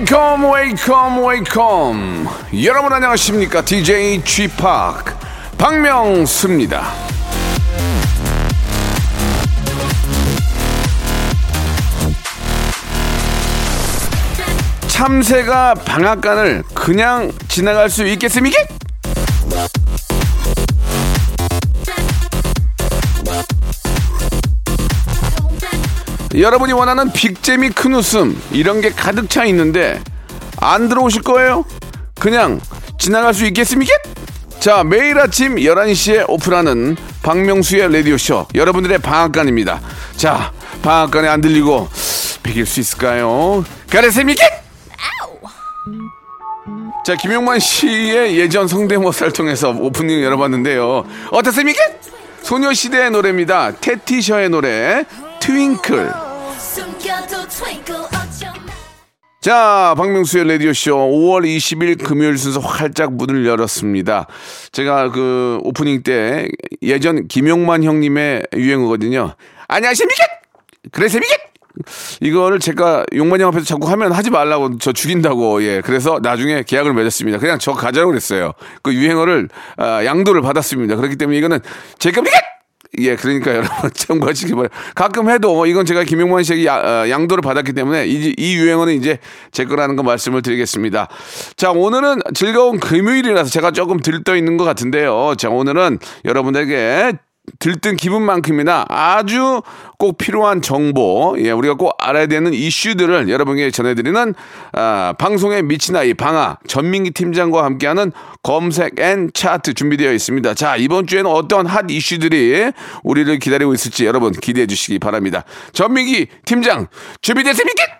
Welcome welcome welcome 여러분 안녕하십니까? DJ p 박명수입니다. 참새가 방앗간을 그냥 지나갈 수 있겠습니까? 여러분이 원하는 빅재미 큰 웃음 이런 게 가득 차 있는데 안 들어오실 거예요? 그냥 지나갈 수 있겠습니까? 자 매일 아침 11시에 오픈하는 박명수의 라디오쇼 여러분들의 방앗간입니다 자 방앗간에 안 들리고 비길 수 있을까요? 가르십니까? 자 김용만 씨의 예전 성대모사를 통해서 오프닝 열어봤는데요 어떻습니까? 소녀시대의 노래입니다 테티셔의 노래 트윙클 자, 박명수의 라디오쇼 5월 20일 금요일 순서 활짝 문을 열었습니다. 제가 그 오프닝 때 예전 김용만 형님의 유행어거든요. 안녕하십니까? 그래십니까? 이거를 제가 용만 형 앞에서 자꾸 하면 하지 말라고 저 죽인다고 예 그래서 나중에 계약을 맺었습니다 그냥 저 가자고 그랬어요 그 유행어를 아, 양도를 받았습니다 그렇기 때문에 이거는 제 겁니까 예, 그러니까 여러분 참고하시기 바랍니다. 가끔 해도 이건 제가 김용만 씨에게 야- 어, 양도를 받았기 때문에 이, 이 유행어는 이제 제 거라는 거 말씀을 드리겠습니다. 자, 오늘은 즐거운 금요일이라서 제가 조금 들떠 있는 것 같은데요. 자, 오늘은 여러분에게 들뜬 기분만큼이나 아주 꼭 필요한 정보, 예, 우리가 꼭 알아야 되는 이슈들을 여러분에게 전해드리는 아, 방송의 미친 아이 방아 전민기 팀장과 함께하는 검색 and 차트 준비되어 있습니다. 자 이번 주에는 어떤 hot issue들이 우리를 기다리고 있을지 여러분 기대해 주시기 바랍니다. 전민기 팀장 준비됐습니까?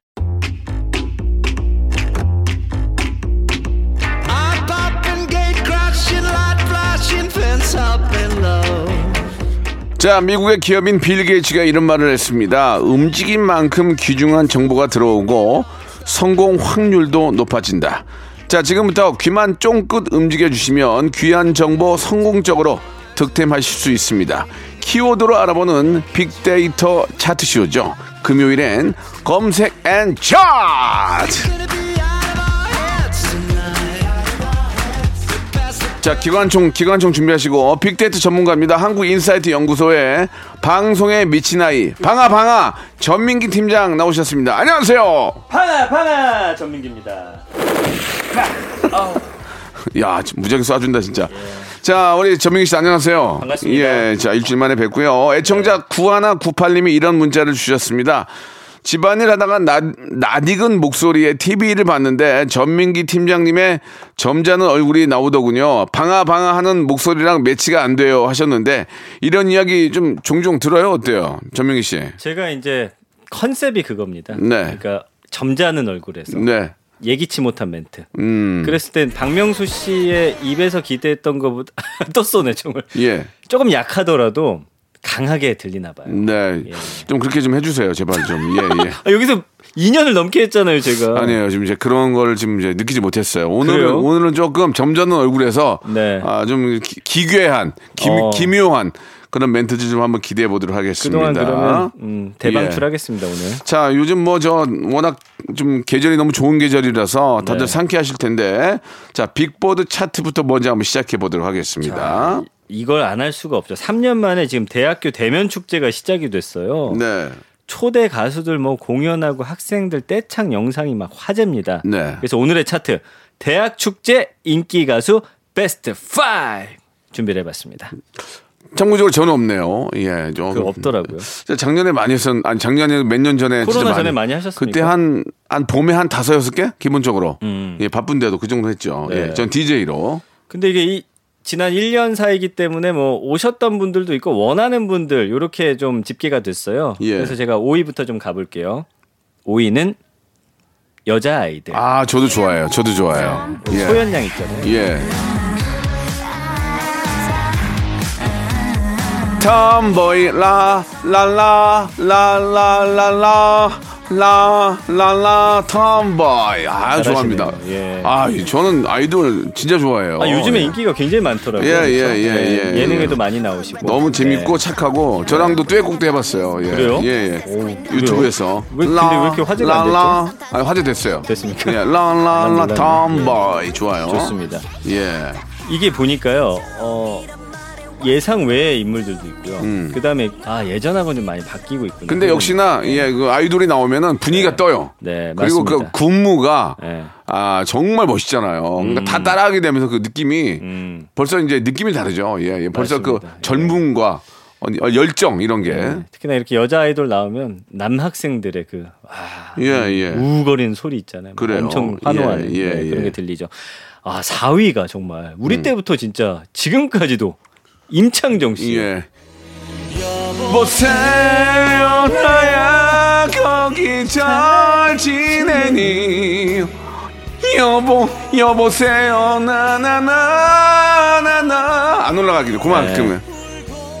자, 미국의 기업인 빌 게이츠가 이런 말을 했습니다. 움직인 만큼 귀중한 정보가 들어오고 성공 확률도 높아진다. 자, 지금부터 귀만 쫑긋 움직여 주시면 귀한 정보 성공적으로 득템하실 수 있습니다. 키워드로 알아보는 빅데이터 차트쇼죠. 금요일엔 검색 and 차트! 자, 기관총, 기관총 준비하시고, 빅데이터 전문가입니다. 한국인사이트 연구소의 방송에 미친 아이, 방아, 방아, 전민기 팀장 나오셨습니다. 안녕하세요. 방아 방아 전민기입니다 야, 무지하게 쏴준다, 진짜. 자, 우리 전민기 씨 안녕하세요. 반갑습니다. 예, 자, 일주일 만에 뵙고요. 애청자 9198님이 이런 문자를 주셨습니다. 집안일 하다가 낯, 낯익은 목소리에 TV를 봤는데 전민기 팀장님의 점잖은 얼굴이 나오더군요. 방아 방아 하는 목소리랑 매치가 안 돼요 하셨는데 이런 이야기 좀 종종 들어요. 어때요? 전민기 씨. 제가 이제 컨셉이 그겁니다. 네. 그러니까 점잖은 얼굴에서 네. 예기치 못한 멘트. 음. 그랬을 땐 박명수 씨의 입에서 기대했던 것보다 또 쏘네 총을. 예. 조금 약하더라도 강하게 들리나 봐요. 네. 예. 좀 그렇게 좀 해주세요. 제발 좀. 예, 예. 아, 여기서 2년을 넘게 했잖아요, 제가. 아니에요. 지금 이제 그런 걸 지금 이제 느끼지 못했어요. 오늘은 그래요? 오늘은 조금 점잖은 얼굴에서 네. 아, 좀 기- 기괴한, 기, 어. 기묘한 그런 멘트들 좀 한번 기대해 보도록 하겠습니다. 그동안 그러면 음, 대방출하겠습니다 오늘. 자, 요즘 뭐 저 워낙 좀 계절이 너무 좋은 계절이라서 다들 네. 상쾌하실 텐데 자, 빅보드 차트부터 먼저 한번 시작해 보도록 하겠습니다. 이걸 안 할 수가 없죠. 3년 만에 지금 대학교 대면 축제가 시작이 됐어요. 네. 초대 가수들 뭐 공연하고 학생들 떼창 영상이 막 화제입니다. 네. 그래서 오늘의 차트 대학 축제 인기 가수 베스트 5 준비를 해봤습니다. 참고적으로 저는 없네요. 예, 좀 그 없더라고요. 작년에 많이 했었 아니 작년에 몇 년 전에 코로나 진짜 전에 많이 하셨습니까? 그때 한한 봄에 한 다섯 여섯 개 기본적으로 음. 예 바쁜데도 그 정도 했죠. 네. 예, 전 DJ로 근데 이게 이 지난 1년 사이기 때문에 뭐 오셨던 분들도 있고 원하는 분들 이렇게 좀 집계가 됐어요. 예. 그래서 제가 5위부터 좀 가볼게요. 5위는 여자 아이들. 아, 저도 좋아해요. 저도 좋아해요. 예. 소연양 있잖아요. 예. 톰보이 라라라 라라라라 라 라 라 톰보이 아 좋아합니다. 예. 아 저는 아이돌 진짜 좋아해요. 아, 요즘에 인기가 굉장히 많더라고요. 예, 예, 그렇죠? 예, 예, 예. 예 능에도 많이 나오시고. 너무 재밌고 네. 착하고 저랑도 듀엣곡도 해봤어요. 예. 그래요? 예, 예. 오, 유튜브에서. 왜- 근데 왜 이렇게 화제가 안 라, 아, 화제 됐어요. 됐습니까? 예, 라 라라 난 몰랐네. 톰보이 좋아요. 좋습니다. 예. 이게 보니까요. 어, 예상 외의 인물들도 있고요. 음. 그다음에 아 예전하고는 좀 많이 바뀌고 있구나. 근데 역시나 예, 그 아이돌이 나오면은 분위기가 떠요. 네, 그리고 맞습니다. 그 군무가 네. 아 정말 멋있잖아요. 그러니까 다 따라하게 되면서 그 느낌이 음. 벌써 이제 느낌이 다르죠. 예, 예. 벌써 그 맞습니다. 예. 젊음과 어, 열정 이런 게 네. 특히나 이렇게 여자 아이돌 나오면 남학생들의 그 와, 예, 예. 우거리는 소리 있잖아요. 그래요. 엄청 환호하는 예, 예, 네, 그런 예. 게 들리죠. 아 4위가 정말 우리 음. 때부터 진짜 지금까지도 임창정 씨. 예. 보세요 나야 거기 잘 지내니 여보 여보세요 나나나나나 안 올라가기를 그만큼은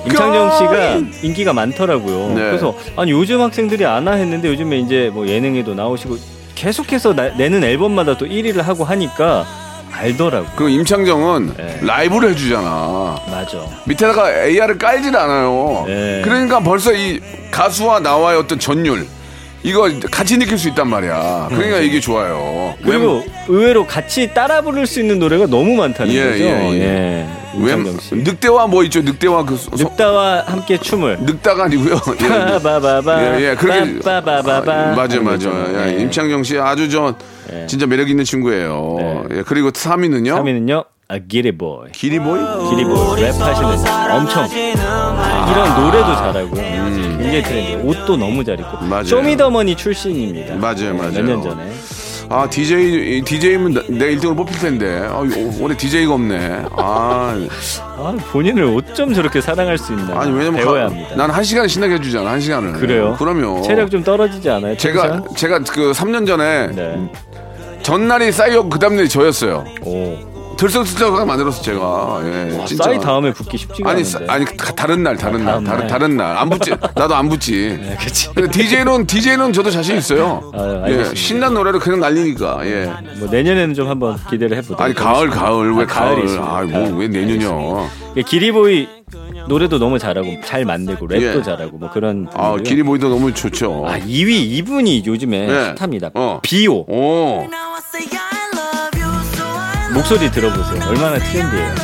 임창정 씨가 인기가 많더라고요. 네. 그래서 아니 요즘 학생들이 아나 했는데 요즘에 이제 뭐 예능에도 나오시고 계속해서 나- 내는 앨범마다 또 1위를 하고 하니까 알더라고. 그 임창정은 네. 라이브를 해주잖아 맞아. 밑에다가 AR을 깔질 않아요 네. 그러니까 벌써 이 가수와 나와의 어떤 전율 이거 같이 느낄 수 있단 말이야 그러니까 이게 좋아요 그리고 의외로 같이 따라 부를 수 있는 노래가 너무 많다는 예, 거죠. 예, 예. 예. 왜 임창정 씨. 늑대와 뭐 있죠 늑대와 그 소- 소- 늑다와 함께 춤을. 늑다가 아니고요 예. 바바바바. 예, 예, 그렇게 빠빠바바바. 아, 맞아, 맞아. 예, 예. 임창정 씨 아주 저 예. 진짜 매력 있는 친구예요. 네. 예, 그리고 3위는요? 3위는요. 아, 기리보이. 기리보이? 기리보이 랩 하시는 엄청 이런 노래도 잘하고요. 굉장히 트렌디. 옷도 너무 잘 입고. 음. 맞아요. Show Me The Money 출신입니다. 맞아요, 맞아요. 몇 년 전에. 아 DJ DJ면 내 1등으로 뽑힐 텐데. 아, 오- 올해 DJ가 없네. 아, 아, 본인을 어쩜 저렇게 사랑할 수 있나. 아니 왜냐면 배워야 가- 합니다. 난 한 시간 신나게 해주잖아. 한 시간을. 그래요? 그러면 체력 좀 떨어지지 않아요? 제가? 제가 그 3년 전에 네. 전날이 싸이고 그 다음날이 저였어요. 오. 들썩들썩하게 만들었어 제가. 예, 와, 진짜. 싸이 다음에 붙기 쉽지가 아니 않은데. 싸- 아니 가- 다른 날 다른 날 다음 다른 날. 다른 날 안 붙지 나도 안 붙지. 네, 그치. 근데 DJ는 DJ는 저도 자신 있어요. 아유, 예, 알겠습니다. 신난 노래를 그냥 날리니까. 예. 뭐 내년에는 좀 한번 기대를 해보도록 아니 가을 하겠습니다. 가을 왜 아, 가을? 가을이 있습니다. 아, 가을. 뭐왜 내년이요? 예, 기리보이 노래도 너무 잘하고 잘 만들고 랩도 예. 잘하고 뭐 그런 아 분이고요. 기리보이도 너무 좋죠. 아 2위 이분이 요즘에 예. 핫합니다. 어. 비오 오. 목소리 들어보세요. 얼마나 트렌디해요.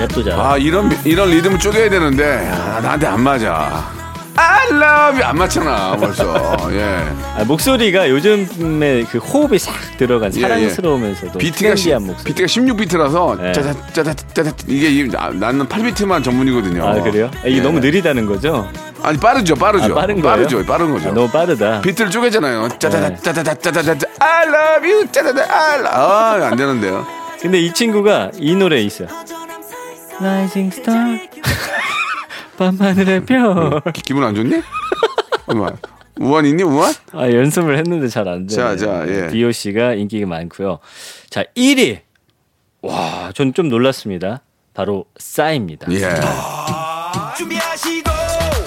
랩도 잘. 아 이런 이런 리듬을 쪼개야 되는데 아, 나한테 안 맞아. I love you 안 맞잖아 벌써. 예. 아, 목소리가 요즘에 그 호흡이 싹 들어간 예, 예. 사랑스러우면서도 비트가 시, 목소리. 비트가 16비트라서 네. 짜자 짜자 짜자 이게 이- 나- 나는 8비트만 전문이거든요. 아 그래요? 아, 이게 예. 너무 느리다는 거죠? 아니 빠르죠 빠르죠. 아, 빠른 거예요? 빠르죠 빠른 거죠. 아, 너무 빠르다. 비트를 쪼개잖아요. 짜자자 네. 짜자자 짜자자 I love you 짜자자 I love 아 안 되는데요. 근데 이 친구가 이 노래 있어요. Rising Star. 밤하늘의 별. 기, 기분 안 좋니? 우한 있니 우한? 아 연습을 했는데 잘 안 돼. 자, 자, 예. 비오 씨가 인기가 많고요. 자 1위. 와, 전좀 놀랐습니다. 바로 싸입니다. 예.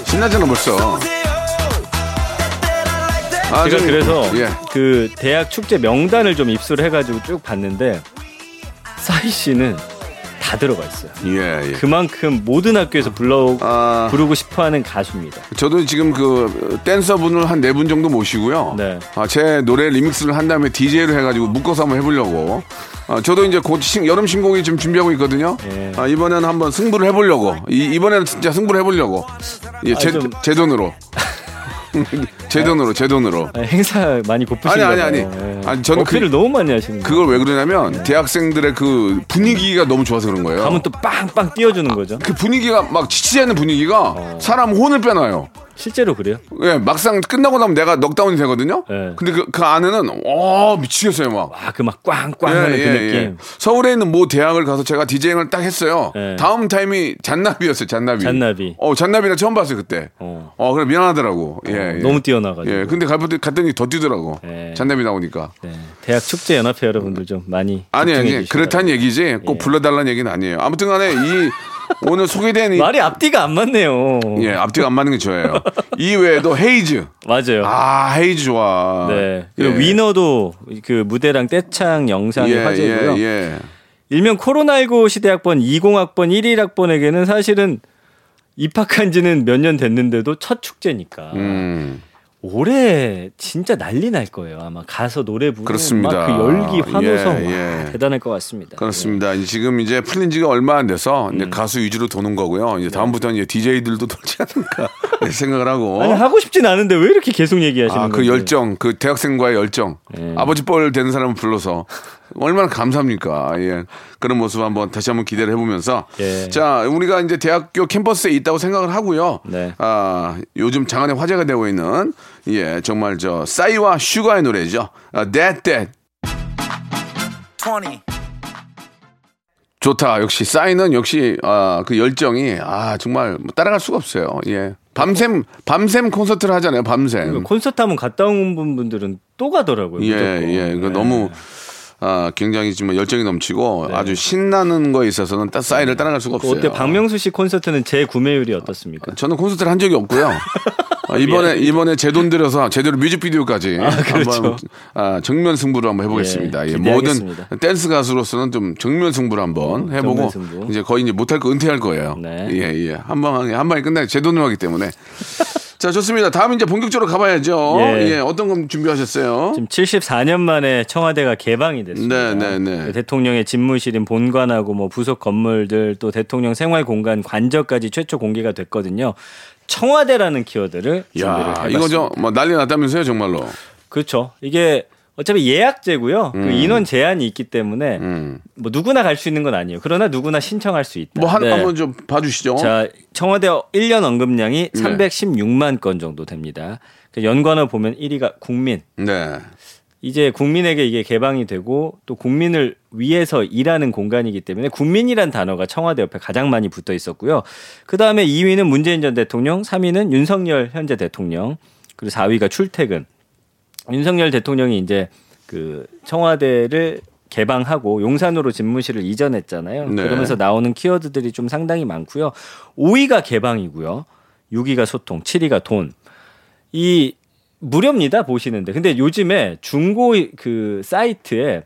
신나잖아 벌써. 아, 제가 좀- 그래서 예. 그 대학 축제 명단을 좀 입수를 해가지고 쭉 봤는데 싸이 씨는 다 들어가 있어요. 예, 예. 그만큼 모든 학교에서 불러 아. 부르고 싶어하는 가수입니다. 저도 지금 그 댄서분을 한 네 분 정도 모시고요. 네. 아, 제 노래 리믹스를 한 다음에 DJ를 해가지고 묶어서 한번 해보려고. 아, 저도 이제 곧 신- 여름 신곡이 지금 준비하고 있거든요. 예. 아, 이번에는 한번 승부를 해보려고. 이, 이번에는 진짜 승부를 해보려고. 예, 제, 아, 좀- 제 돈으로. 제 돈으로, 제 돈으로. 아니, 행사 많이 고프신가 아니, 아니. 아니. 예. 아니, 저는 어필을 그- 너무 많이 하시는 거예요. 그걸 왜 그러냐면 대학생들의 그 분위기가 너무 좋아서 그런 거예요. 가면 또 빵빵 띄워주는 거죠. 그 분위기가 막 지치지 않는 분위기가 어. 사람 혼을 빼놔요. 실제로 그래요? 예, 막상 끝나고 나면 내가 넉다운이 되거든요. 예. 근데 그, 그 안에는 어 미치겠어요 막. 아, 그 막 꽝꽝하는 그 느낌. 서울에 있는 모 대학을 가서 제가 디제잉을 딱 했어요. 예. 다음 타임이 잔나비였어요. 잔나비. 잔나비. 어 잔나비를 처음 봤어요 그때. 어. 어, 그래 미안하더라고. 예, 예. 너무 뛰어나가지고. 예, 근데 갔더니, 갔더니 더 뛰더라고. 예. 잔나비 나오니까. 네. 대학 축제 연합회 여러분들 좀 많이 아니 아니 그렇다는 얘기지 꼭 예. 불러달라는 얘기는 아니에요. 아무튼간에 이 오늘 소개된 이 말이 앞뒤가 안 맞네요. 예 앞뒤가 안 맞는 게 저예요. 이 외에도 헤이즈. 맞아요. 아 헤이즈 좋아. 네. 그리고 예. 위너도 그 무대랑 떼창 영상이 예, 화제고요. 예, 예. 일명 코로나19 시대학번 20학번 11학번에게는 사실은 입학한 지는 몇 년 됐는데도 첫 축제니까 음. 올해 진짜 난리 날 거예요. 아마 가서 노래 부르면 그렇습니다. 막그 열기 환호성 예, 와, 예. 대단할 것 같습니다. 그렇습니다. 이제 지금 이제 풀린 지가 얼마 안 돼서 음. 이제 가수 위주로 도는 거고요. 이제 다음부터는 이제 DJ들도 돌지 않을까 생각을 하고. 예. 아니 하고 싶진 않은데 왜 이렇게 계속 얘기하시는 아, 거예요? 그 열정, 그 대학생과의 열정. 예. 아버지 뻘 되는 사람을 불러서 얼마나 감사합니까? 예. 그런 모습 한번 다시 한번 기대를 해보면서. 예. 자, 우리가 이제 대학교 캠퍼스에 있다고 생각을 하고요. 네. 아, 요즘 장안에 화제가 되고 있는 예, 정말 저 싸이와 슈가의 노래죠. 아, That That. 20. 좋다. 역시 싸이는 역시 아, 그 열정이 아, 정말 뭐 따라갈 수가 없어요. 예. 밤샘 밤샘 콘서트를 하잖아요. 밤샘. 그 콘서트 한번 갔다 온 분들은 또 가더라고요. 예, 무조건. 예. 그 네. 너무 아, 굉장히 지금 열정이 넘치고 아주 신나는 거에 있어서는 따 싸이를 따라갈 수가 그 없어요. 어때 박명수 씨 콘서트는 재 구매율이 어떻습니까? 저는 콘서트를 한 적이 없고요. 아, 이번에 이번에 제 돈 들여서 제대로 뮤직비디오까지 그렇죠. 한번 아, 정면 승부를 한번 해보겠습니다. 예, 예. 모든 댄스 가수로서는 좀 정면 승부를 한번 해보고 정면 승부. 이제 거의 이제 못할 거 은퇴할 거예요. 네. 예, 예. 한 방에 한 방에 끝나게 제 돈으로 하기 때문에. 자, 좋습니다. 다음 이제 본격적으로 가봐야죠. 예. 예, 어떤 거 준비하셨어요? 지금 74년 만에 청와대가 개방이 됐습니다. 네, 네, 네. 대통령의 집무실인 본관하고 뭐 부속 건물들 또 대통령 생활 공간 관저까지 최초 공개가 됐거든요. 청와대라는 키워드를 준비를 야, 해봤습니다. 이거 저뭐 난리 났다면서요, 정말로. 그렇죠. 이게 어차피 예약제고요. 그 인원 제한이 있기 때문에 음. 뭐 누구나 갈 수 있는 건 아니에요. 그러나 누구나 신청할 수 있다. 뭐 한, 네. 한번 좀 봐주시죠. 자, 청와대 1년 언급량이 네. 316만 건 정도 됩니다. 그 연관어 보면 1위가 국민. 네. 이제 국민에게 이게 개방이 되고 또 국민을 위해서 일하는 공간이기 때문에 국민이란 단어가 청와대 옆에 가장 많이 붙어 있었고요. 그 다음에 2위는 문재인 전 대통령, 3위는 윤석열 현재 대통령, 그리고 4위가 출퇴근. 윤석열 대통령이 이제 그 청와대를 개방하고 용산으로 집무실을 이전했잖아요. 네. 그러면서 나오는 키워드들이 좀 상당히 많고요. 5위가 개방이고요. 6위가 소통, 7위가 돈. 이 무료입니다 보시는데. 근데 요즘에 중고 그 사이트에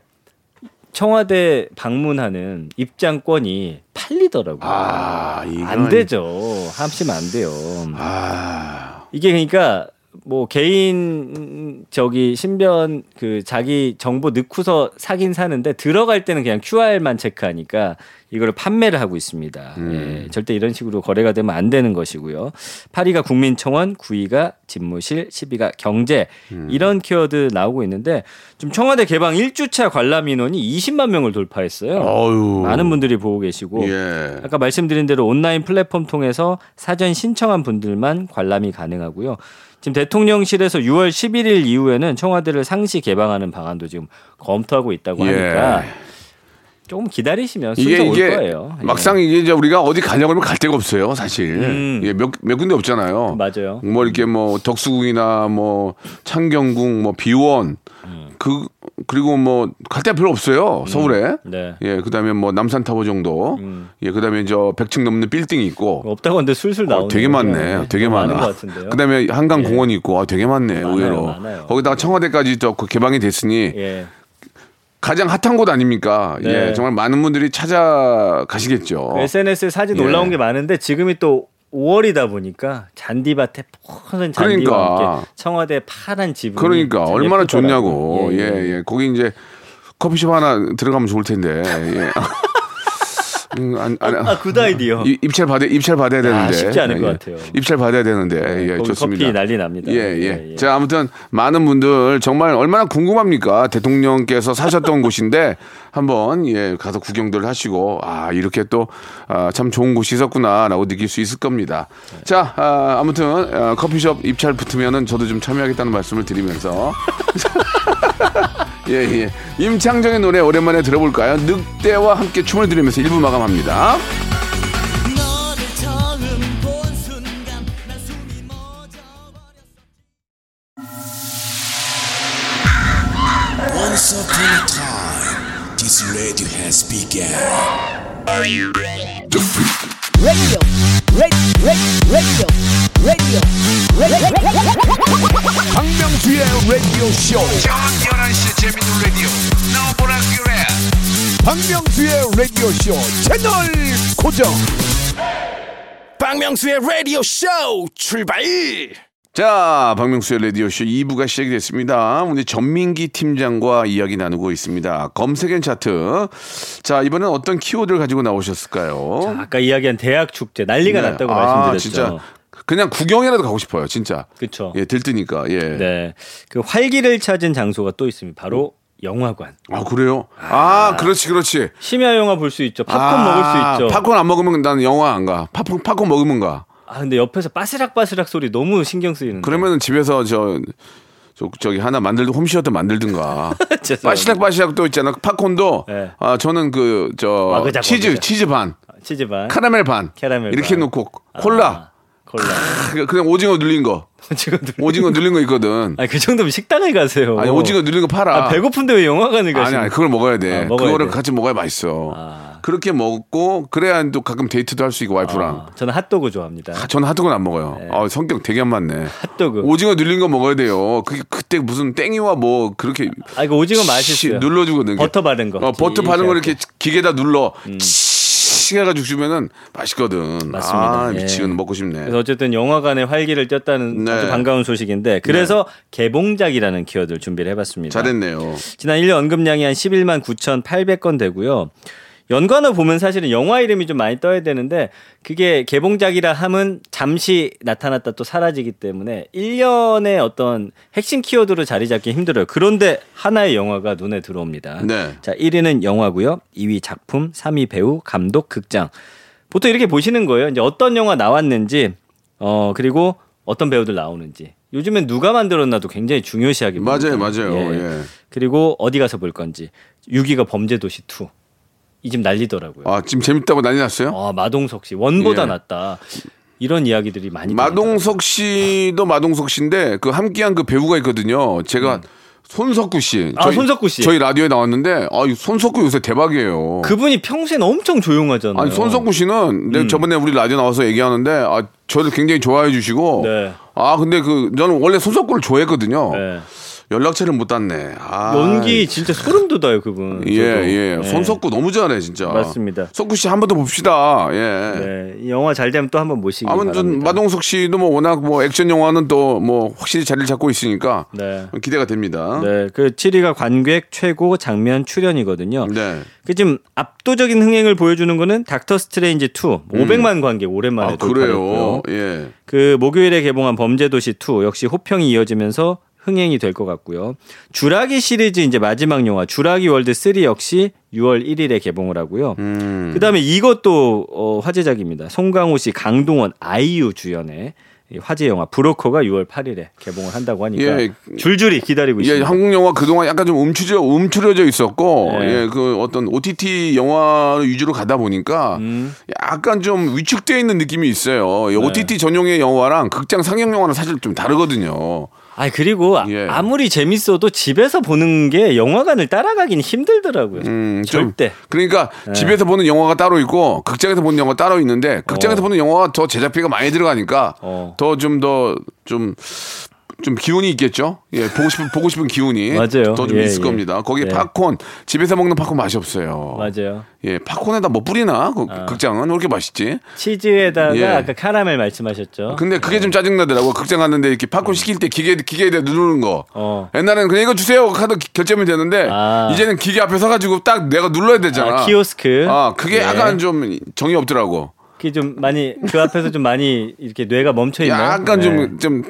청와대 방문하는 입장권이 팔리더라고요. 아, 이건. 안 되죠. 하시면 안 돼요. 아, 이게 그러니까 뭐 개인 저기 신변 그 자기 정보 넣고서 사긴 사는데 들어갈 때는 그냥 QR만 체크하니까 이거를 판매를 하고 있습니다. 예, 절대 이런 식으로 거래가 되면 안 되는 것이고요. 8위가 국민청원, 9위가 집무실, 10위가 경제 이런 키워드 나오고 있는데 좀 청와대 개방 1주차 관람 인원이 20만 명을 돌파했어요. 어유. 많은 분들이 보고 계시고 예. 아까 말씀드린 대로 온라인 플랫폼 통해서 사전 신청한 분들만 관람이 가능하고요. 지금 대통령실에서 6월 11일 이후에는 청와대를 상시 개방하는 방안도 지금 검토하고 있다고 예. 하니까 조금 기다리시면 순서 이게 올 이게 거예요. 예. 막상 이게 이제 우리가 어디 가려고 하면 갈 데가 없어요, 사실. 음. 예, 몇, 몇 군데 없잖아요. 맞아요. 뭐 이렇게 뭐 덕수궁이나 뭐 창경궁, 뭐 비원 그 그리고 뭐 갈 데가 별로 없어요 서울에. 네. 예, 그다음에 뭐 남산타워 정도. 음. 예, 그다음에 저 100층 넘는 빌딩이 있고. 없다고 하는데 술술 어, 나오네요. 되게 많네. 되게 많은 많아. 그다음에 한강 공원이 있고 아, 되게 많네. 많아요, 의외로. 많아요. 거기다가 청와대까지 또그 개방이 됐으니 예. 가장 핫한 곳 아닙니까? 네. 예, 정말 많은 분들이 찾아가시겠죠. SNS에 사진 예. 올라온 게 많은데 지금이 또 5월이다 보니까 잔디밭에 푸른 잔디와 그러니까. 함께 청와대 파란 지붕이 그러니까 참 얼마나 예쁘더라고요. 좋냐고. 예, 예, 예. 예. 거기 이제 커피숍 하나 들어가면 좋을 텐데. 예. 음, 안, 안, 아, good idea. 이- 입찰 받아 입찰 받아야 되는데 쉽지 않을 것 예. 같아요. 입찰 받아야 되는데 예, 거기 좋습니다. 커피 난리 납니다. 예, 예. 예, 예. 자, 아무튼 많은 분들 정말 얼마나 궁금합니까? 대통령께서 사셨던 곳인데 한번 예, 가서 구경들 하시고 아, 이렇게 또 아, 참 좋은 곳이 있었구나라고 느낄 수 있을 겁니다. 자, 아, 아무튼 아, 커피숍 입찰 붙으면은 저도 좀 참여하겠다는 말씀을 드리면서 예, 예. 임창정의 노래 오랜만에 들어볼까요? 늑대와 함께 춤을 들으면서 1부 마감합니다. 라디오 쇼. 저녁 11시 재밌는 라디오. 너보라 그래. 박명수의 라디오 쇼 채널 고정. 박명수의 라디오 쇼 출발. 자, 박명수의 라디오쇼 2부가 시작이 됐습니다. 오늘 전민기 팀장과 이야기 나누고 있습니다. 검색엔 차트. 자, 이번엔 어떤 키워드를 가지고 나오셨을까요? 아까 이야기한 대학 축제 난리가 네. 났다고 아, 말씀드렸죠. 진짜 그냥 구경이라도 가고 싶어요, 진짜. 그렇죠. 예, 들뜨니까. 예. 네. 그 활기를 찾은 장소가 또 있습니다. 바로 영화관. 아, 그래요? 아, 그렇지, 그렇지. 심야 영화 볼 수 있죠. 팝콘 아, 먹을 수 있죠. 팝콘 안 먹으면 나는 영화 안 가. 팝콘, 팝콘 먹으면 가. 아 근데 옆에서 바스락 바스락 소리 너무 신경 쓰이는데. 그러면은 집에서 저, 저 저기 하나 만들든 홈시어터 만들든가. 빠시락 빠시락 또 있잖아. 팝콘도 네. 아 저는 그저 와그작, 치즈 와그작. 치즈 반, 치즈 반. 카라멜 반, 캐러멜 이렇게 반. 놓고 콜라 콜라. 그- 그냥 오징어 눌린 거, 오징어 누 오징어 눌린 거 있거든. 아니 그 정도면 식당을 가세요. 아니 오징어 눌린 거 팔아. 아, 배고픈데 왜 영화관을 아니 가시는? 아니 그걸 먹어야 돼. 아, 먹어야 그거를 돼. 같이 먹어야 맛있어. 아. 그렇게 먹고 그래야 또 가끔 데이트도 할 수 있고 와이프랑. 아, 저는 핫도그 좋아합니다. 저는 핫도그는 안 먹어요. 아, 성격 되게 안 맞네. 핫도그. 오징어 눌린 거 먹어야 돼요. 그게 그때 무슨 땡이와 뭐 그렇게 아 이거 오징어 씨- 맛있어요. 눌러주거든. 버터 바른 거. 어, 버터 바른 거 이렇게 기계다 눌러. 음. 치 해가지고 주면은 맛있거든. 맞습니다. 아, 예. 미치겠네. 먹고 싶네. 그래서 어쨌든 영화관에 활기를 띄었다는 네. 아주 반가운 소식인데 그래서 개봉작이라는 키워드를 준비를 해봤습니다. 잘했네요. 지난 1년 언급량이 한 11만 9,800건 되고요. 연관어 보면 사실은 영화 이름이 좀 많이 떠야 되는데 그게 개봉작이라 함은 잠시 나타났다 또 사라지기 때문에 1년의 어떤 핵심 키워드로 자리 잡기 힘들어요. 그런데 하나의 영화가 눈에 들어옵니다. 네. 자, 1위는 영화고요. 2위 작품, 3위 배우, 감독, 극장. 보통 이렇게 보시는 거예요. 이제 어떤 영화 나왔는지 어 그리고 어떤 배우들 나오는지. 요즘엔 누가 만들었나도 굉장히 중요시하게 맞아요. 맞아요. 예. 그리고 어디 가서 볼 건지. 6위가 범죄도시 2. 이 집 난리더라고요. 아, 지금 재밌다고 난리 났어요? 아, 마동석 씨 원보다 예. 낫다. 이런 이야기들이 많이 마동석 씨도 마동석 씨인데 그 함께한 그 배우가 있거든요. 제가 손석구 씨. 음. 아, 손석구 씨. 저희 라디오에 나왔는데 아, 이 손석구 요새 대박이에요. 그분이 평소엔 엄청 조용하잖아요. 아니 손석구 씨는 내가 저번에 우리 라디오 나와서 얘기하는데 아 저를 굉장히 좋아해 주시고 네. 아 근데 그 저는 원래 손석구를 좋아했거든요. 네. 연락처를 못 땄네. 아, 연기 진짜 소름 돋아요, 그분. 예, 저도. 예. 네. 손석구 너무 잘해, 진짜. 맞습니다. 석구 씨 한 번 더 봅시다. 예. 네, 이 영화 잘 되면 또 한 번 모시기 아무튼 바랍니다. 마동석 씨도 뭐 워낙 뭐 액션 영화는 또 뭐 확실히 자리를 잡고 있으니까 네. 기대가 됩니다. 네, 그 7위가 관객 최고 장면 출연이거든요. 네. 그 지금 압도적인 흥행을 보여주는 거는 닥터 스트레인지 2 500만 관객 오랜만에 아. 돌파했고요. 예. 그 목요일에 개봉한 범죄도시 2 역시 호평이 이어지면서 흥행이 될 것 같고요. 주라기 시리즈 이제 마지막 영화 주라기 월드 3 역시 6월 1일에 개봉을 하고요. 음. 그다음에 이것도 어, 화제작입니다. 송강호 씨, 강동원, 아이유 주연의 이 화제 영화 브로커가 6월 8일에 개봉을 한다고 하니까 예. 줄줄이 기다리고 예, 있습니다. 한국 영화 그동안 약간 좀 움츠려 움츠려져 있었고 네. 예, 그 어떤 OTT 영화 위주로 가다 보니까 음. 약간 좀 위축되어 있는 느낌이 있어요. 네. 이 OTT 전용의 영화랑 극장 상영 영화는 사실 좀 다르거든요. 아 그리고 아- 예. 아무리 재밌어도 집에서 보는 게 영화관을 따라가긴 힘들더라고요. 음, 좀 절대. 그러니까 네. 집에서 보는 영화가 따로 있고 극장에서 보는 영화 가 따로 있는데 극장에서 어. 보는 영화가 더 제작비가 많이 들어가니까 어. 더좀 더좀 좀 기운이 있겠죠. 예, 보고 싶은 보고 싶은 기운이 맞아요. 더 좀 예, 있을 예. 겁니다. 거기에 예. 팝콘 집에서 먹는 팝콘 맛이 없어요. 맞아요. 예, 팝콘에다 뭐 뿌리나? 그 아. 극장은 왜 이렇게 맛있지? 치즈에다가 예. 아까 카라멜 말씀하셨죠. 근데 그게 좀 짜증 나더라고. 극장 갔는데 이렇게 팝콘 시킬 때 기계 기계에다 누르는 거. 어. 옛날에는 그냥 이거 주세요 카드 기- 결제하면 되는데 아. 이제는 기계 앞에 서가지고 딱 내가 눌러야 되잖아. 아, 키오스크. 아, 그게 예. 약간 좀 정이 없더라고. 그게 좀 많이 그 앞에서 좀 많이 이렇게 뇌가 멈춰 있나요? 약간 네. 좀좀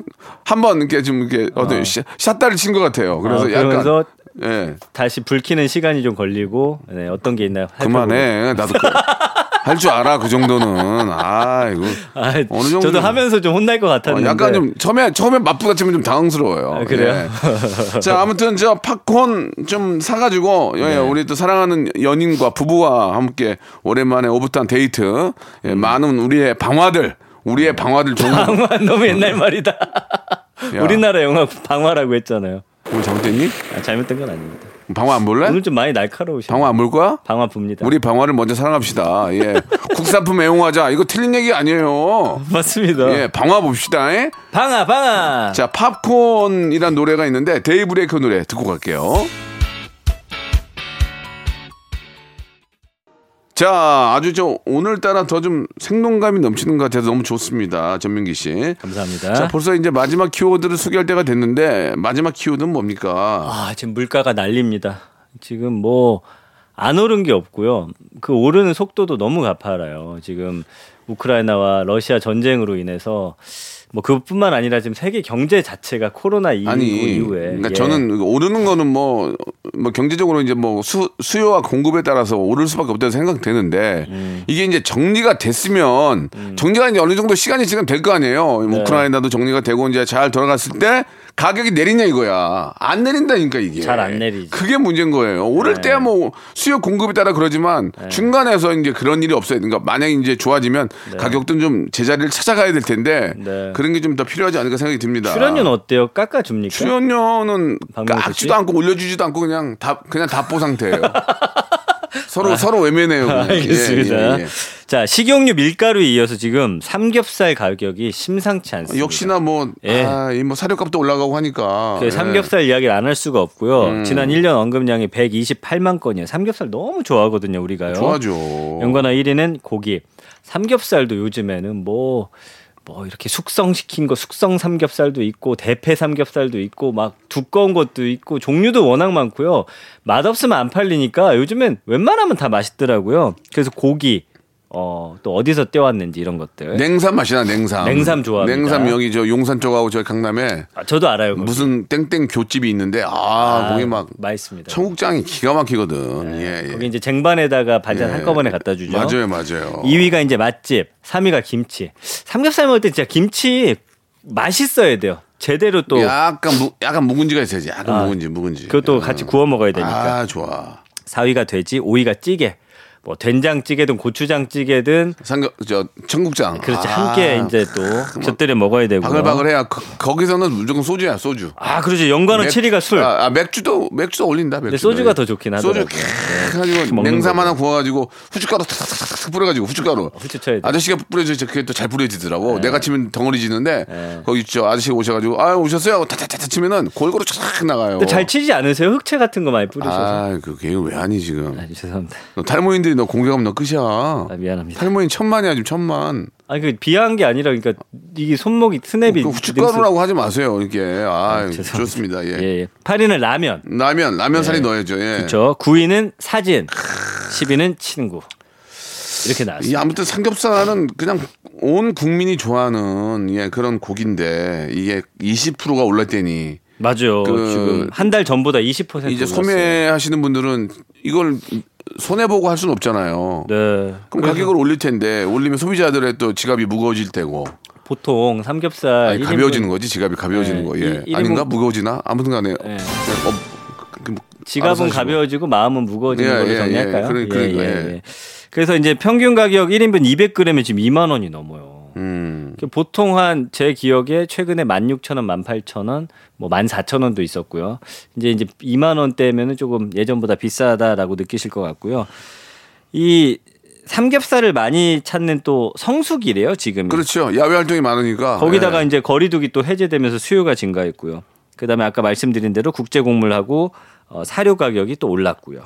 한번 이렇게 좀 이렇게 어떤 샷- 샷다를 친 것 같아요. 그래서 어, 약간 그러면서 예 다시 불 켜는 시간이 좀 걸리고 네, 어떤 게 있나요? 그만해 나도 할 줄 알아 그 정도는 아 이거 아, 어느 정도 저도 하면서 좀 혼날 것 어, 같았는데 약간 좀 처음에 처음에 맛부딪히면 좀 당황스러워요. 아, 그래요? 예. 자 아무튼 저 팝콘 좀 사가지고 예, 네. 우리 또 사랑하는 연인과 부부와 함께 오랜만에 오붓한 데이트 음. 예, 많은 우리의 방화들 우리의 방화들 좋은 거 방화 너무 옛날 말이다. 야. 우리나라 영화 방화라고 했잖아요. 오늘 잘못됐니? 아, 잘못된 건 아닙니다. 방화 안 볼래? 오늘 좀 많이 날카로우시네. 방화 안볼 거야? 방화 봅니다. 우리 방화를 먼저 사랑합시다. 예. 국산품 애용하자. 이거 틀린 얘기 아니에요. 맞습니다. 예, 방화 봅시다. 예? 방아 방아. 자, 팝콘이란 노래가 있는데 데이브레이크 노래 듣고 갈게요. 자, 아주 저 오늘따라 더 좀 생동감이 넘치는 것 같아서 너무 좋습니다. 전민기 씨. 감사합니다. 자, 벌써 이제 마지막 키워드를 소개할 때가 됐는데 마지막 키워드는 뭡니까? 아, 지금 물가가 난립니다. 지금 뭐 안 오른 게 없고요. 그 오르는 속도도 너무 가파라요. 지금 우크라이나와 러시아 전쟁으로 인해서 뭐 그뿐만 아니라 지금 세계 경제 자체가 코로나 이후 아니, 이후에 그러니까 예. 저는 오르는 거는 뭐, 뭐 경제적으로 이제 뭐 수, 수요와 공급에 따라서 오를 수밖에 없다고 생각되는데 음. 이게 이제 정리가 됐으면 정리가 이제 어느 정도 시간이 지금 될 거 아니에요. 네. 우크라이나도 정리가 되고 이제 잘 돌아갔을 때 가격이 내리냐 이거야. 안 내린다니까 이게. 잘 안 내리지. 그게 문제인 거예요. 오를 네. 때야 뭐 수요 공급에 따라 그러지만 중간에서 이제 그런 일이 없어요. 그러니까 만약에 이제 좋아지면 가격도 좀 제자리를 찾아가야 될 텐데 네. 그런 게 좀 더 필요하지 않을까 생각이 듭니다. 출연료는 어때요? 깎아 줍니까? 출연료는 박명수 깎지도 씨? 않고 올려 주지도 않고 그냥 다 그냥 답보 상태예요. 서로 서로 외면해요. 그냥. 예, 알겠습니다. 예, 예. 자 식용유 밀가루에 이어서 지금 삼겹살 가격이 심상치 않습니다. 역시나 뭐, 예. 아, 이뭐 사료값도 올라가고 하니까. 그 예. 음. 삼겹살 이야기를 안 할 수가 없고요. 지난 1년 언급량이 128만 건이에요. 삼겹살 너무 좋아하거든요, 우리가요. 좋아죠. 연관어 1위는 고기. 삼겹살도 요즘에는 뭐, 뭐 이렇게 숙성시킨 거 숙성 삼겹살도 있고 대패 삼겹살도 있고 막 두꺼운 것도 있고 종류도 워낙 많고요. 맛없으면 안 팔리니까 요즘엔 웬만하면 다 맛있더라고요. 그래서 고기 어, 또 어디서 떼왔는지 이런 것들. 냉삼 맛이 나 냉삼. 냉삼 좋아합니다. 냉삼 여기 저 용산 쪽하고 저 강남에 아, 저도 알아요. 거기. 무슨 땡땡 교집이 있는데 아, 거기 막 맛있습니다. 청국장이 기가 막히거든. 예, 예. 거기 이제 쟁반에다가 반찬 예. 한꺼번에 갖다 주죠. 맞아요, 맞아요. 2위가 이제 맛집, 3위가 김치. 삼겹살 먹을 때 진짜 김치 맛있어야 돼요. 제대로 또 약간 무, 약간 묵은지가 있어야지. 약간 아, 묵은지, 묵은지. 그것도 어. 같이 구워 먹어야 되니까. 아, 좋아. 4위가 돼지, 5위가 찌개. 뭐 된장찌개든 고추장찌개든 삼겹 저 청국장. 그렇지 아, 함께 이제 또 곁들여 먹어야 되고. 바글바글해야 거, 거기서는 무조건 소주야 소주. 아 그렇죠. 연관어 7위가 술. 아, 아, 맥주도 맥주도 올린다. 맥주. 소주가 더 좋긴 소주 하더라고요. 네. 냉삼. 하나 구워가지고 후춧가루 탁탁탁 뿌려가지고 후춧가루. 후추 쳐야 돼. 아저씨가 뿌려줘 그게 또 잘 뿌려지더라고. 내가 치면 덩어리 지는데 네. 거기 저 아저씨가 오셔가지고 아 오셨어요. 타타타타 치면은 골고루 쫙 나가요. 잘 치지 않으세요? 흑채 같은 거 많이 뿌리셔서. 아, 그 개그 왜 하니 지금? 아, 죄송합니다. 너 탈모 인들이 너 공격하면 너 끝이야. 아, 미안합니다. 탈모인 천만이야 지금 천만. 아니 그 비하한 게 아니라 그러니까 이게 손목이 스냅이 그 후춧가루라고 하지 마세요. 이렇게 아, 죄송합니다. 좋습니다. 예. 예, 예. 8위는 라면. 라면 라면 살이 넣어야죠. 예. 그렇죠. 9위는 사진. 10위는 친구. 이렇게 이 나왔어요. 아무튼 삼겹살은 그냥 온 국민이 좋아하는 예 그런 고기인데 이게 20%가 올랐대니 맞아요. 그 지금 한 달 전보다 20% 이제 올랐어요. 소매하시는 분들은 이걸 손해 보고 할 수는 없잖아요. 네. 그럼 그래서 가격을 올릴 텐데 올리면 소비자들의 또 지갑이 무거워질 테고 보통 삼겹살 아니, 1인분 가벼워지는 거지 지갑이 가벼워지는 네, 거 예. 일- 아닌가 무거워지나 아무튼간에 네. 어, 그- 그- 지갑은. 가벼워지고 마음은 무거워지는 예, 걸로 예, 정리할까요? 예. 그러- 그러니까, 예. 그래서 이제 평균 가격 1인분 200g에 지금 2만 원이 넘어요. 음. 보통 한 제 기억에 최근에 16,000원, 18,000원, 뭐 14,000원도 있었고요. 이제 이제 2만 원대면은 조금 예전보다 비싸다라고 느끼실 것 같고요. 이 삼겹살을 많이 찾는 또 성수기래요 지금. 그렇죠. 야외 활동이 많으니까. 거기다가 예. 이제 거리두기 또 해제되면서 수요가 증가했고요. 그다음에 아까 말씀드린 대로 국제 곡물하고 어, 사료 가격이 또 올랐고요.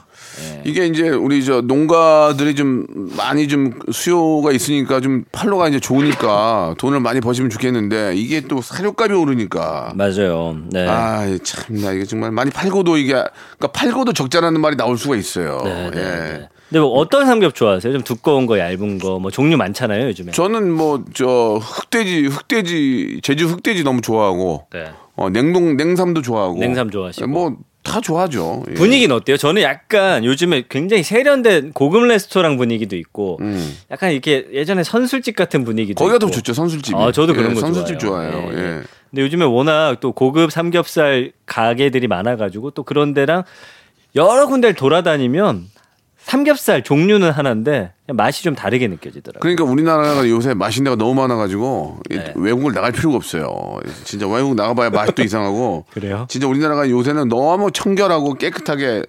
이게 이제 우리 저 농가들이 좀 많이 좀 수요가 있으니까 좀 팔로가 이제 좋으니까 돈을 많이 버시면 좋겠는데 이게 또 사료값이 오르니까 맞아요. 네. 아 참나 이게 정말 많이 팔고도 이게 그러니까 팔고도 적자라는 말이 나올 수가 있어요. 네, 네, 예. 네. 근데 뭐 어떤 삼겹 좋아하세요? 좀 두꺼운 거, 얇은 거, 뭐 종류 많잖아요 요즘에. 저는 뭐 저 흑돼지 흑돼지 제주 흑돼지 너무 좋아하고 네. 어 냉동 냉삼도 좋아하고 냉삼 좋아하시고. 뭐 다 좋아하죠. 예. 분위기는 어때요? 저는 약간 요즘에 굉장히 세련된 고급 레스토랑 분위기도 있고, 약간 이렇게 예전에 선술집 같은 분위기도 음. 거기가 더. 좋죠 선술집이. 아, 저도 그런 예, 거 선술집 좋아해요. 예, 예. 예. 근데 요즘에 워낙 또 고급 삼겹살 가게들이 많아가지고 또 그런 데랑 여러 군데를 돌아다니면 삼겹살 종류는 하나인데 맛이 좀 다르게 느껴지더라고요. 그러니까 우리나라가 요새 맛있는 데가 너무 많아가지고 이 네. 외국을 나갈 필요가 없어요. 진짜 외국 나가봐야 맛도 이상하고. 그래요? 진짜 우리나라가 요새는 너무 청결하고 깨끗하게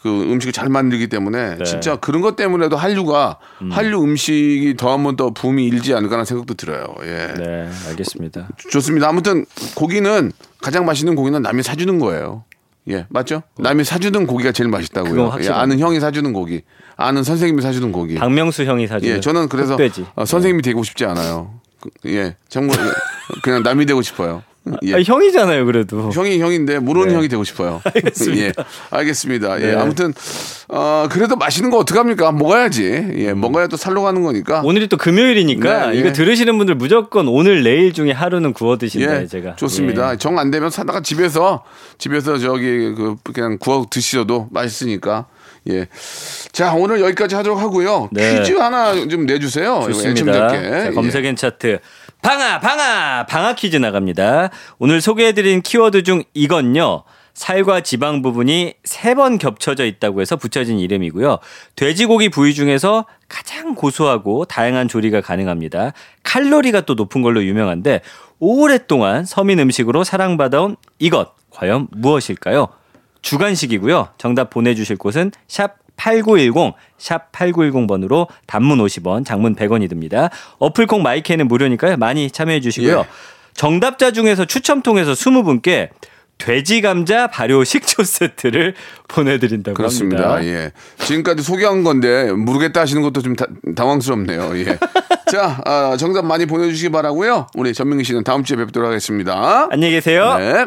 그 음식을 잘 만들기 때문에 네. 진짜 그런 것 때문에도 한류가 한류 음식이 더 한 번 더 붐이 일지 않을까라는 생각도 들어요. 예. 네, 알겠습니다. 좋습니다. 아무튼 고기는 가장 맛있는 고기는 남이 사주는 거예요. 예, 맞죠? 남이 사주는 고기가 제일 맛있다고요. 예. 아는 형이 사주는 고기, 아는 선생님이 사주는 고기. 박명수 형이 사준. 예, 저는 그래서. 어, 선생님이 되고 싶지 않아요. 그, 예, 정말 그냥 남이 되고 싶어요. 예. 아, 형이잖아요, 그래도. 형이 형인데 모르는 네. 형이 되고 싶어요. 알겠습니다. 예, 알겠습니다. 예, 네. 아무튼 어 그래도 맛있는 거 어떡 합니까? 먹어야지. 예, 먹어야 또 살로 가는 거니까. 오늘이 또 금요일이니까 네, 이거 예. 들으시는 분들 무조건 오늘 내일 중에 하루는 구워 드신다 예, 제가. 좋습니다. 예. 정안 되면 사다가 집에서 집에서 저기 그 그냥 구워 드시셔도 맛있으니까. 예. 자, 오늘 여기까지 하도록 하고요. 네. 퀴즈 하나 좀 내주세요. 이거 좋습니다. 자, 예. 검색엔 차트 방아 방아 방아 퀴즈 나갑니다. 오늘 소개해드린 키워드 중 이건요. 살과 지방 부분이 세 번 겹쳐져 있다고 해서 붙여진 이름이고요. 돼지고기 부위 중에서 가장 고소하고 다양한 조리가 가능합니다. 칼로리가 또 높은 걸로 유명한데 오랫동안 서민 음식으로 사랑받아온 이것 과연 무엇일까요? 주간식이고요. 정답 보내주실 곳은 샵 8910, 샵 8910번으로 단문 50원, 장문 100원이 듭니다. 어플콩 마이크는 무료니까요. 많이 참여해 주시고요. 예. 정답자 중에서 추첨 통해서 20분께 돼지 감자 발효 식초 세트를 보내드린다고 그렇습니다. 합니다. 예. 지금까지 소개한 건데 모르겠다 하시는 것도 좀 다- 당황스럽네요. 예. 자, 아, 정답 많이 보내주시기 바라고요. 우리 전민기 씨는 다음 주에 뵙도록 하겠습니다. 안녕히 계세요. 네.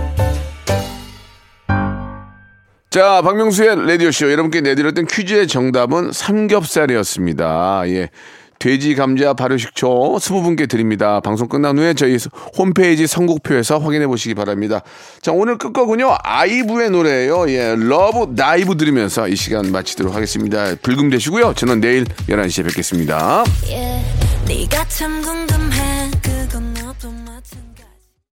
자, 박명수의 라디오쇼. 여러분께 내드렸던 퀴즈의 정답은 삼겹살이었습니다. 예. 돼지 감자 발효식초 20분께 드립니다. 방송 끝난 후에 저희 홈페이지 선곡표에서 확인해 보시기 바랍니다. 자, 오늘 끝곡은요. 아이브의 노래예요. 예. Love Dive 들으면서 이 시간 마치도록 하겠습니다. 불금 되시고요. 저는 내일 11시에 뵙겠습니다. 궁금해